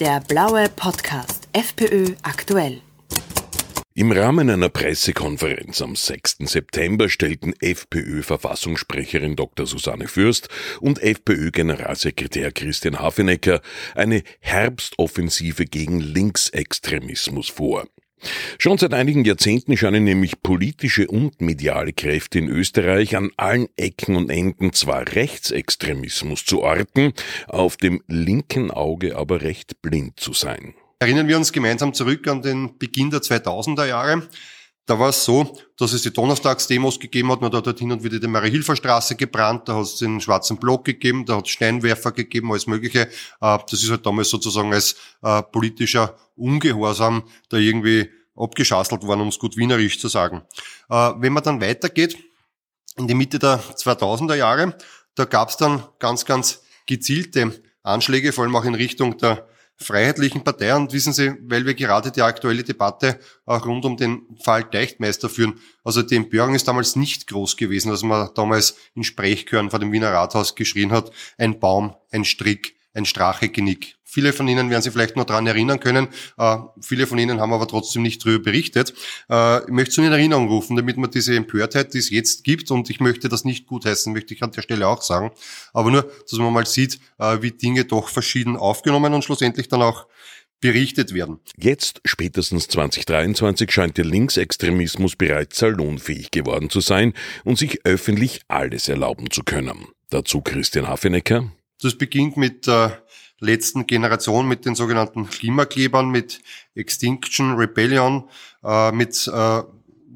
Der blaue Podcast FPÖ aktuell. Im Rahmen einer Pressekonferenz am 6. September stellten FPÖ-Verfassungssprecherin Dr. Susanne Fürst und FPÖ-Generalsekretär Christian Hafenecker eine Herbstoffensive gegen Linksextremismus vor. Schon seit einigen Jahrzehnten scheinen nämlich politische und mediale Kräfte in Österreich an allen Ecken und Enden zwar Rechtsextremismus zu orten, auf dem linken Auge aber recht blind zu sein. Erinnern wir uns gemeinsam zurück an den Beginn der 2000er Jahre. Da war es so, dass es die Donnerstagsdemos gegeben hat, man hat dort hin und wieder die Marie-Hilfer-Straße gebrannt, da hat es den schwarzen Block gegeben, da hat es Steinwerfer gegeben, alles Mögliche. Äh, das ist halt damals sozusagen als äh, politischer Ungehorsam da irgendwie abgeschasselt worden, um es gut wienerisch zu sagen. Äh, wenn man dann weitergeht, in die Mitte der 2000er Jahre, da gab es dann ganz, ganz gezielte Anschläge, vor allem auch in Richtung der Freiheitlichen Partei. Und wissen Sie, weil wir gerade die aktuelle Debatte auch rund um den Fall Deichtmeister führen. Also die Empörung ist damals nicht groß gewesen, dass man damals in Sprechchören vor dem Wiener Rathaus geschrien hat, ein Baum, ein Strick, ein Strachegenick. Viele von Ihnen werden sich vielleicht noch daran erinnern können. Äh, viele von Ihnen haben aber trotzdem nicht darüber berichtet. Äh, ich möchte es in Erinnerung rufen, damit man diese Empörtheit, die es jetzt gibt, und ich möchte das nicht gutheißen, möchte ich an der Stelle auch sagen, aber nur, dass man mal sieht, äh, wie Dinge doch verschieden aufgenommen und schlussendlich dann auch berichtet werden. Jetzt, spätestens 2023, scheint der Linksextremismus bereits salonfähig geworden zu sein und sich öffentlich alles erlauben zu können. Dazu Christian Hafenecker. Das beginnt mit der letzten Generation, mit den sogenannten Klimaklebern, mit Extinction Rebellion, äh, mit, äh,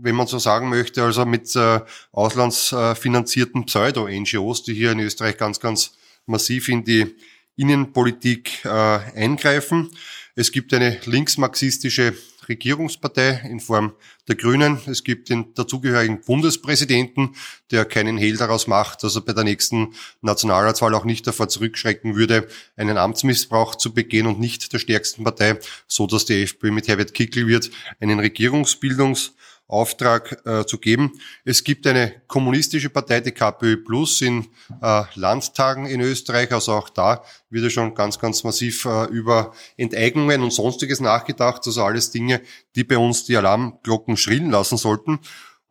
wenn man so sagen möchte, also mit äh, auslandsfinanzierten Pseudo-NGOs, die hier in Österreich ganz, ganz massiv in die Innenpolitik eingreifen. Es gibt eine linksmarxistische Regierungspartei in Form der Grünen. Es gibt den dazugehörigen Bundespräsidenten, der keinen Hehl daraus macht, dass er bei der nächsten Nationalratswahl auch nicht davor zurückschrecken würde, einen Amtsmissbrauch zu begehen und nicht der stärksten Partei, so dass die FPÖ mit Herbert Kickl wird, einen Regierungsbildungs Auftrag äh, zu geben. Es gibt eine kommunistische Partei, die KPÖ Plus, in äh, Landtagen in Österreich. Also auch da wird ja schon ganz, ganz massiv äh, über Enteignungen und sonstiges nachgedacht. Also alles Dinge, die bei uns die Alarmglocken schrillen lassen sollten.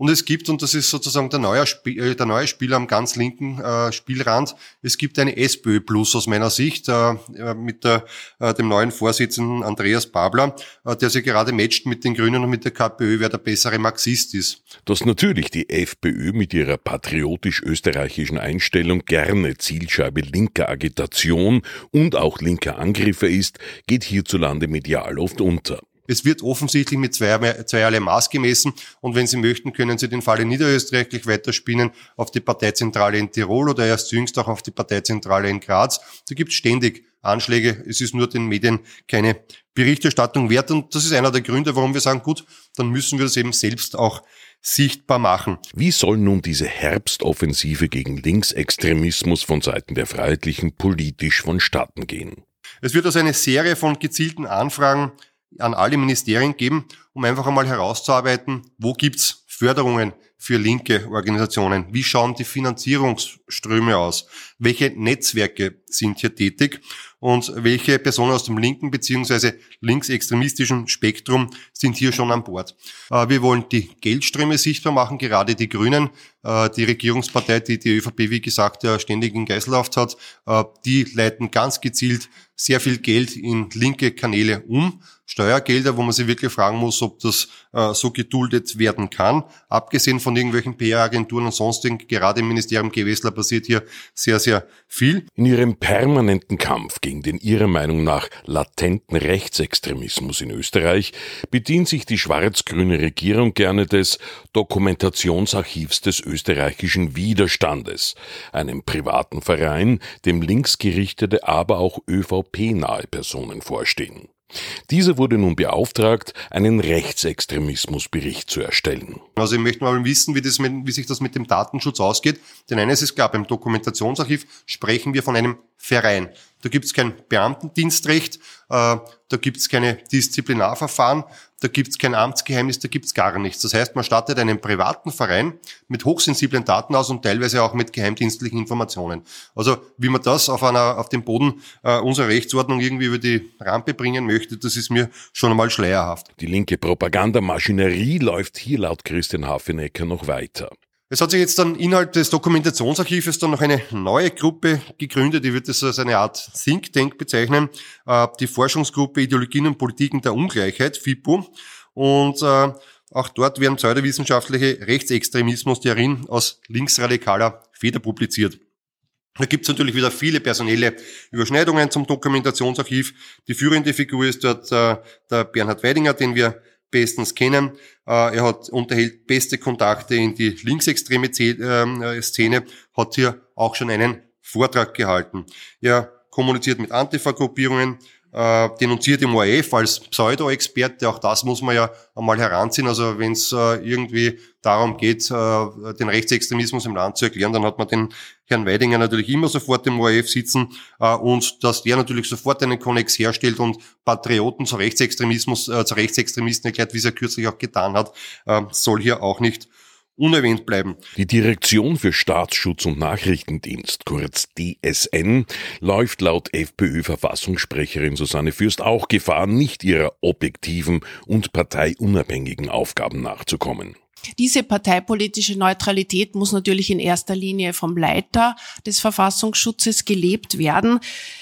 Und es gibt, und das ist sozusagen der neue, Spiel, äh, der neue Spieler am ganz linken äh, Spielrand, es gibt eine SPÖ Plus aus meiner Sicht äh, äh, mit der, äh, dem neuen Vorsitzenden Andreas Babler, äh, der sich gerade matcht mit den Grünen und mit der KPÖ, wer der bessere Marxist ist. Dass natürlich die FPÖ mit ihrer patriotisch-österreichischen Einstellung gerne Zielscheibe linker Agitation und auch linker Angriffe ist, geht hierzulande medial oft unter. Es wird offensichtlich mit zweierlei, zweierlei Maß gemessen und wenn Sie möchten, können Sie den Fall in Niederösterreich gleich weiterspinnen auf die Parteizentrale in Tirol oder erst jüngst auch auf die Parteizentrale in Graz. Da gibt es ständig Anschläge. Es ist nur den Medien keine Berichterstattung wert und das ist einer der Gründe, warum wir sagen, gut, dann müssen wir das eben selbst auch sichtbar machen. Wie soll nun diese Herbstoffensive gegen Linksextremismus von Seiten der Freiheitlichen politisch vonstatten gehen? Es wird also eine Serie von gezielten Anfragen an alle Ministerien geben, um einfach einmal herauszuarbeiten, wo gibt's Förderungen für linke Organisationen? Wie schauen die Finanzierungsströme aus? Welche Netzwerke sind hier tätig? Und welche Personen aus dem linken beziehungsweise linksextremistischen Spektrum sind hier schon an Bord? Äh, wir wollen die Geldströme sichtbar machen, gerade die Grünen, äh, die Regierungspartei, die die ÖVP, wie gesagt, ständig in Geiselhaft hat, äh, die leiten ganz gezielt sehr viel Geld in linke Kanäle um. Steuergelder, wo man sich wirklich fragen muss, ob das so geduldet werden kann. Abgesehen von irgendwelchen PR-Agenturen und sonstigen, gerade im Ministerium Gewessler passiert hier sehr, sehr viel. In ihrem permanenten Kampf gegen den ihrer Meinung nach latenten Rechtsextremismus in Österreich bedient sich die schwarz-grüne Regierung gerne des Dokumentationsarchivs des österreichischen Widerstandes, einem privaten Verein, dem linksgerichtete, aber auch ÖVP-nahe Personen vorstehen. Dieser wurde nun beauftragt, einen Rechtsextremismusbericht zu erstellen. Also ich möchte mal wissen, wie, das mit, wie sich das mit dem Datenschutz ausgeht. Denn eines ist klar, beim Dokumentationsarchiv sprechen wir von einem Verein. Da gibt es kein Beamtendienstrecht, äh, da gibt es keine Disziplinarverfahren, da gibt es kein Amtsgeheimnis, da gibt es gar nichts. Das heißt, man startet einen privaten Verein mit hochsensiblen Daten aus und teilweise auch mit geheimdienstlichen Informationen. Also wie man das auf, einer, auf dem Boden äh, unserer Rechtsordnung irgendwie über die Rampe bringen möchte, das ist mir schon einmal schleierhaft. Die linke Propagandamaschinerie läuft hier laut Christian Hafenecker noch weiter. Es hat sich jetzt dann innerhalb des Dokumentationsarchives dann noch eine neue Gruppe gegründet, die wird das als eine Art Think Tank bezeichnen, äh, die Forschungsgruppe Ideologien und Politiken der Ungleichheit, FIPO. Und äh, auch dort werden pseudowissenschaftliche Rechtsextremismustheorien aus linksradikaler Feder publiziert. Da gibt es natürlich wieder viele personelle Überschneidungen zum Dokumentationsarchiv. Die führende Figur ist dort äh, der Bernhard Weidinger, den wir bestens kennen. Äh, er hat, unterhält beste Kontakte in die linksextreme ähm, äh, Szene, hat hier auch schon einen Vortrag gehalten. Er kommuniziert mit Antifa-Gruppierungen, äh, denunziert im ORF als Pseudo-Experte. Auch das muss man ja einmal heranziehen. Also wenn es äh, irgendwie darum geht, äh, den Rechtsextremismus im Land zu erklären, dann hat man den Herrn Weidinger natürlich immer sofort im ORF sitzen äh, und dass der natürlich sofort einen Konnex herstellt und Patrioten zu Rechtsextremismus, äh, zu Rechtsextremisten erklärt, wie es er kürzlich auch getan hat, äh, soll hier auch nicht unerwähnt bleiben. Die Direktion für Staatsschutz und Nachrichtendienst, kurz DSN, läuft laut FPÖ-Verfassungssprecherin Susanne Fürst auch Gefahr, nicht ihrer objektiven und parteiunabhängigen Aufgaben nachzukommen. Diese parteipolitische Neutralität muss natürlich in erster Linie vom Leiter des Verfassungsschutzes gelebt werden.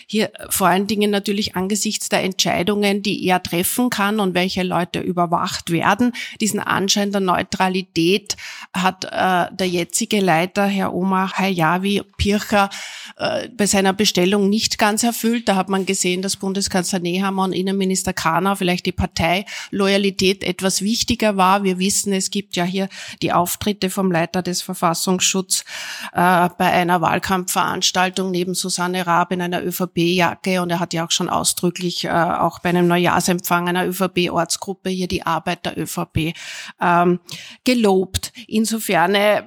Hier vor allen Dingen natürlich angesichts der Entscheidungen, die er treffen kann und welche Leute überwacht werden. Diesen Anschein der Neutralität hat äh, der jetzige Leiter, Herr Omar Hayavi Pircher, äh, bei seiner Bestellung nicht ganz erfüllt. Da hat man gesehen, dass Bundeskanzler Nehammer und Innenminister Kahner vielleicht die Parteiloyalität etwas wichtiger war. Wir wissen, es gibt ja hier die Auftritte vom Leiter des Verfassungsschutz äh, bei einer Wahlkampfveranstaltung neben Susanne Raab in einer ÖVP-Jacke und er hat ja auch schon ausdrücklich äh, auch bei einem Neujahrsempfang einer ÖVP-Ortsgruppe hier die Arbeit der ÖVP ähm, gelobt. Insofern äh,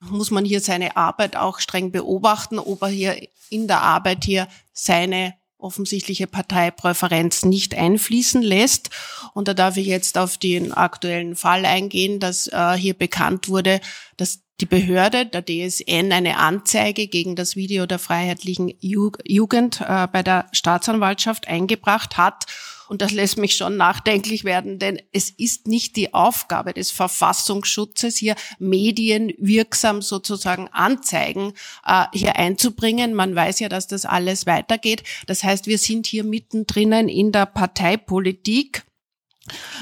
muss man hier seine Arbeit auch streng beobachten, ob er hier in der Arbeit hier seine offensichtliche Parteipräferenz nicht einfließen lässt. Und da darf ich jetzt auf den aktuellen Fall eingehen, dass äh, hier bekannt wurde, dass die Behörde der DSN eine Anzeige gegen das Video der freiheitlichen Jugend äh, bei der Staatsanwaltschaft eingebracht hat und das lässt mich schon nachdenklich werden, denn es ist nicht die Aufgabe des Verfassungsschutzes, hier Medien wirksam sozusagen Anzeigen äh, hier einzubringen. Man weiß ja, dass das alles weitergeht. Das heißt, wir sind hier mittendrin in der Parteipolitik.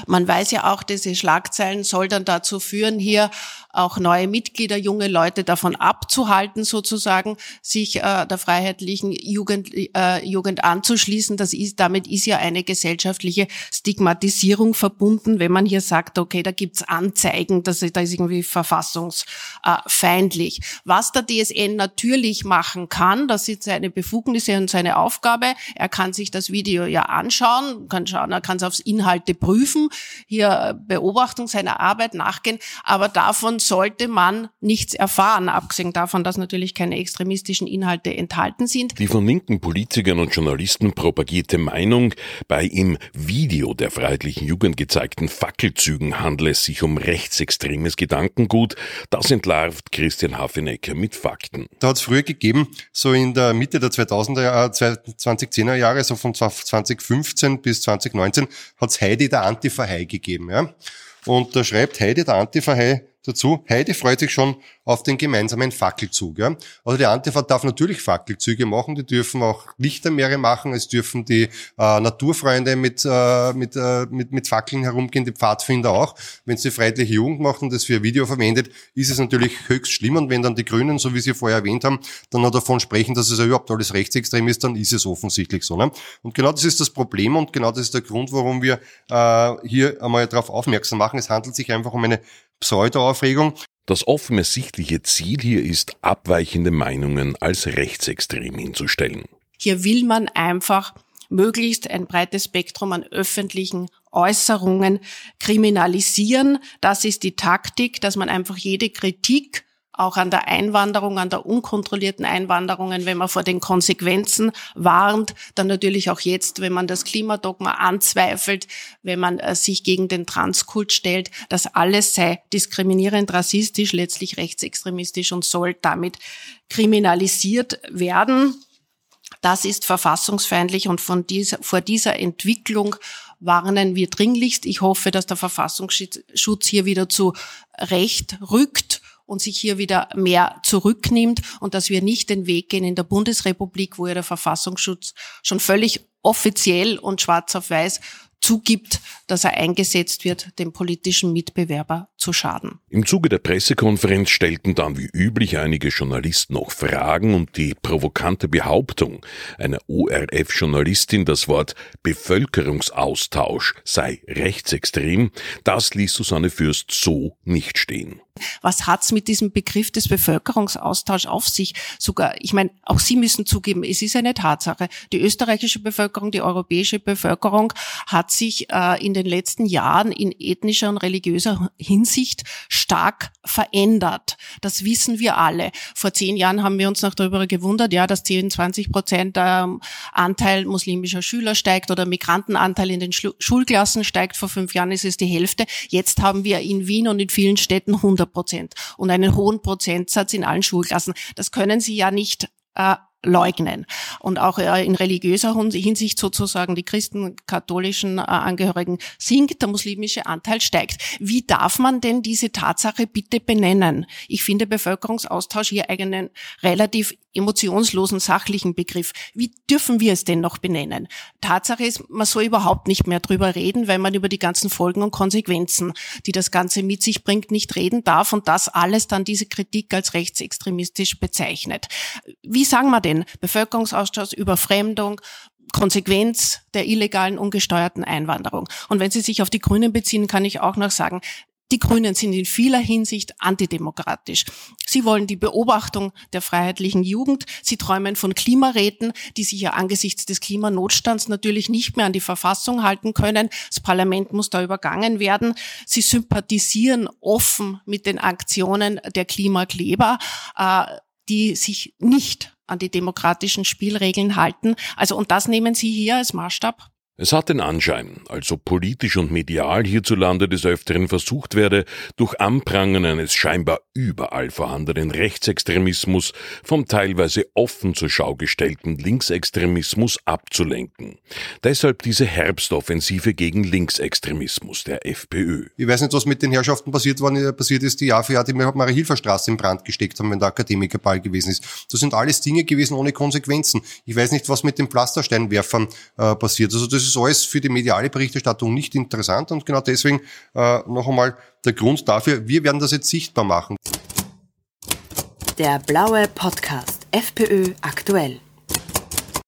Man weiß ja auch, diese Schlagzeilen soll dann dazu führen, hier auch neue Mitglieder, junge Leute davon abzuhalten, sozusagen, sich äh, der freiheitlichen Jugend, äh, Jugend anzuschließen. Das ist, damit ist ja eine gesellschaftliche Stigmatisierung verbunden, wenn man hier sagt, okay, da gibt's Anzeigen, das, da ist irgendwie verfassungsfeindlich. Was der DSN natürlich machen kann, das ist seine Befugnisse und seine Aufgabe. Er kann sich das Video ja anschauen, kann schauen, er kann es aufs Inhalte prüfen, hier Beobachtung seiner Arbeit nachgehen, aber davon sollte man nichts erfahren, abgesehen davon, dass natürlich keine extremistischen Inhalte enthalten sind. Die von linken Politikern und Journalisten propagierte Meinung, bei im Video der Freiheitlichen Jugend gezeigten Fackelzügen handle es sich um rechtsextremes Gedankengut, das entlarvt Christian Hafenecker mit Fakten. Da hat es früher gegeben, so in der Mitte der 2000er, 2010er Jahre, so von 2015 bis 2019, hat es Heidi der Antifa-Hai gegeben. Ja? Und da schreibt Heidi der Antifa-Hai dazu. Heidi freut sich schon auf den gemeinsamen Fackelzug. Ja. Also die Antifa darf natürlich Fackelzüge machen, die dürfen auch Lichtermeere machen, es dürfen die äh, Naturfreunde mit, äh, mit, äh, mit, mit Fackeln herumgehen, die Pfadfinder auch. Wenn es die Freiheitliche Jugend macht und das für ein Video verwendet, ist es natürlich höchst schlimm. Und wenn dann die Grünen, so wie Sie vorher erwähnt haben, dann noch davon sprechen, dass es ja überhaupt alles rechtsextrem ist, dann ist es offensichtlich so. Ne? Und genau das ist das Problem und genau das ist der Grund, warum wir äh, hier einmal darauf aufmerksam machen. Es handelt sich einfach um eine Pseudo-Aufregung. Das offensichtliche Ziel hier ist, abweichende Meinungen als rechtsextrem hinzustellen. Hier will man einfach möglichst ein breites Spektrum an öffentlichen Äußerungen kriminalisieren. Das ist die Taktik, dass man einfach jede Kritik auch an der Einwanderung, an der unkontrollierten Einwanderung, wenn man vor den Konsequenzen warnt, dann natürlich auch jetzt, wenn man das Klimadogma anzweifelt, wenn man äh, sich gegen den Transkult stellt, das alles sei diskriminierend, rassistisch, letztlich rechtsextremistisch und soll damit kriminalisiert werden. Das ist verfassungsfeindlich und von dieser, vor dieser Entwicklung warnen wir dringlichst. Ich hoffe, dass der Verfassungsschutz hier wieder zu Recht rückt und sich hier wieder mehr zurücknimmt und dass wir nicht den Weg gehen in der Bundesrepublik, wo ja der Verfassungsschutz schon völlig offiziell und schwarz auf weiß zugibt, dass er eingesetzt wird, dem politischen Mitbewerber zu schaden. Im Zuge der Pressekonferenz stellten dann wie üblich einige Journalisten noch Fragen und die provokante Behauptung einer ORF-Journalistin, das Wort Bevölkerungsaustausch sei rechtsextrem, das ließ Susanne Fürst so nicht stehen. Was hat's mit diesem Begriff des Bevölkerungsaustauschs auf sich? Sogar, ich meine, auch Sie müssen zugeben, es ist eine Tatsache. Die österreichische Bevölkerung, die europäische Bevölkerung hat sich äh, in den letzten Jahren in ethnischer und religiöser Hinsicht stark verändert. Das wissen wir alle. Vor zehn Jahren haben wir uns noch darüber gewundert, ja, dass 10, 20 Prozent der Anteil muslimischer Schüler steigt oder Migrantenanteil in den Schulklassen steigt. Vor fünf Jahren ist es die Hälfte. Jetzt haben wir in Wien und in vielen Städten 100 Prozent und einen hohen Prozentsatz in allen Schulklassen. Das können Sie ja nicht äh, leugnen. Und auch äh, in religiöser Hinsicht sozusagen die Christen, katholischen äh, Angehörigen sinkt, der muslimische Anteil steigt. Wie darf man denn diese Tatsache bitte benennen? Ich finde Bevölkerungsaustausch hier einen relativ emotionslosen, sachlichen Begriff. Wie dürfen wir es denn noch benennen? Tatsache ist, man soll überhaupt nicht mehr drüber reden, weil man über die ganzen Folgen und Konsequenzen, die das Ganze mit sich bringt, nicht reden darf und das alles dann diese Kritik als rechtsextremistisch bezeichnet. Wie sagen wir denn Bevölkerungsaustausch, Überfremdung, Konsequenz der illegalen, ungesteuerten Einwanderung. Und wenn Sie sich auf die Grünen beziehen, kann ich auch noch sagen, die Grünen sind in vieler Hinsicht antidemokratisch. Sie wollen die Beobachtung der freiheitlichen Jugend. Sie träumen von Klimaräten, die sich ja angesichts des Klimanotstands natürlich nicht mehr an die Verfassung halten können. Das Parlament muss da übergangen werden. Sie sympathisieren offen mit den Aktionen der Klimakleber, äh, die sich nicht an die demokratischen Spielregeln halten. Also, und das nehmen Sie hier als Maßstab? Es hat den Anschein, als ob politisch und medial hierzulande des Öfteren versucht werde, durch Anprangern eines scheinbar überall vorhandenen Rechtsextremismus vom teilweise offen zur Schau gestellten Linksextremismus abzulenken. Deshalb diese Herbstoffensive gegen Linksextremismus der FPÖ. Ich weiß nicht, was mit den Herrschaften passiert, wann passiert ist, die Jahr für Jahr die Marie-Hilfer-Straße in Brand gesteckt haben, wenn der Akademikerball gewesen ist. Das sind alles Dinge gewesen ohne Konsequenzen. Ich weiß nicht, was mit den Pflastersteinwerfern äh, passiert. Also das ist alles für die mediale Berichterstattung nicht interessant und genau deswegen äh, noch einmal der Grund dafür, wir werden das jetzt sichtbar machen. Der blaue Podcast FPÖ aktuell.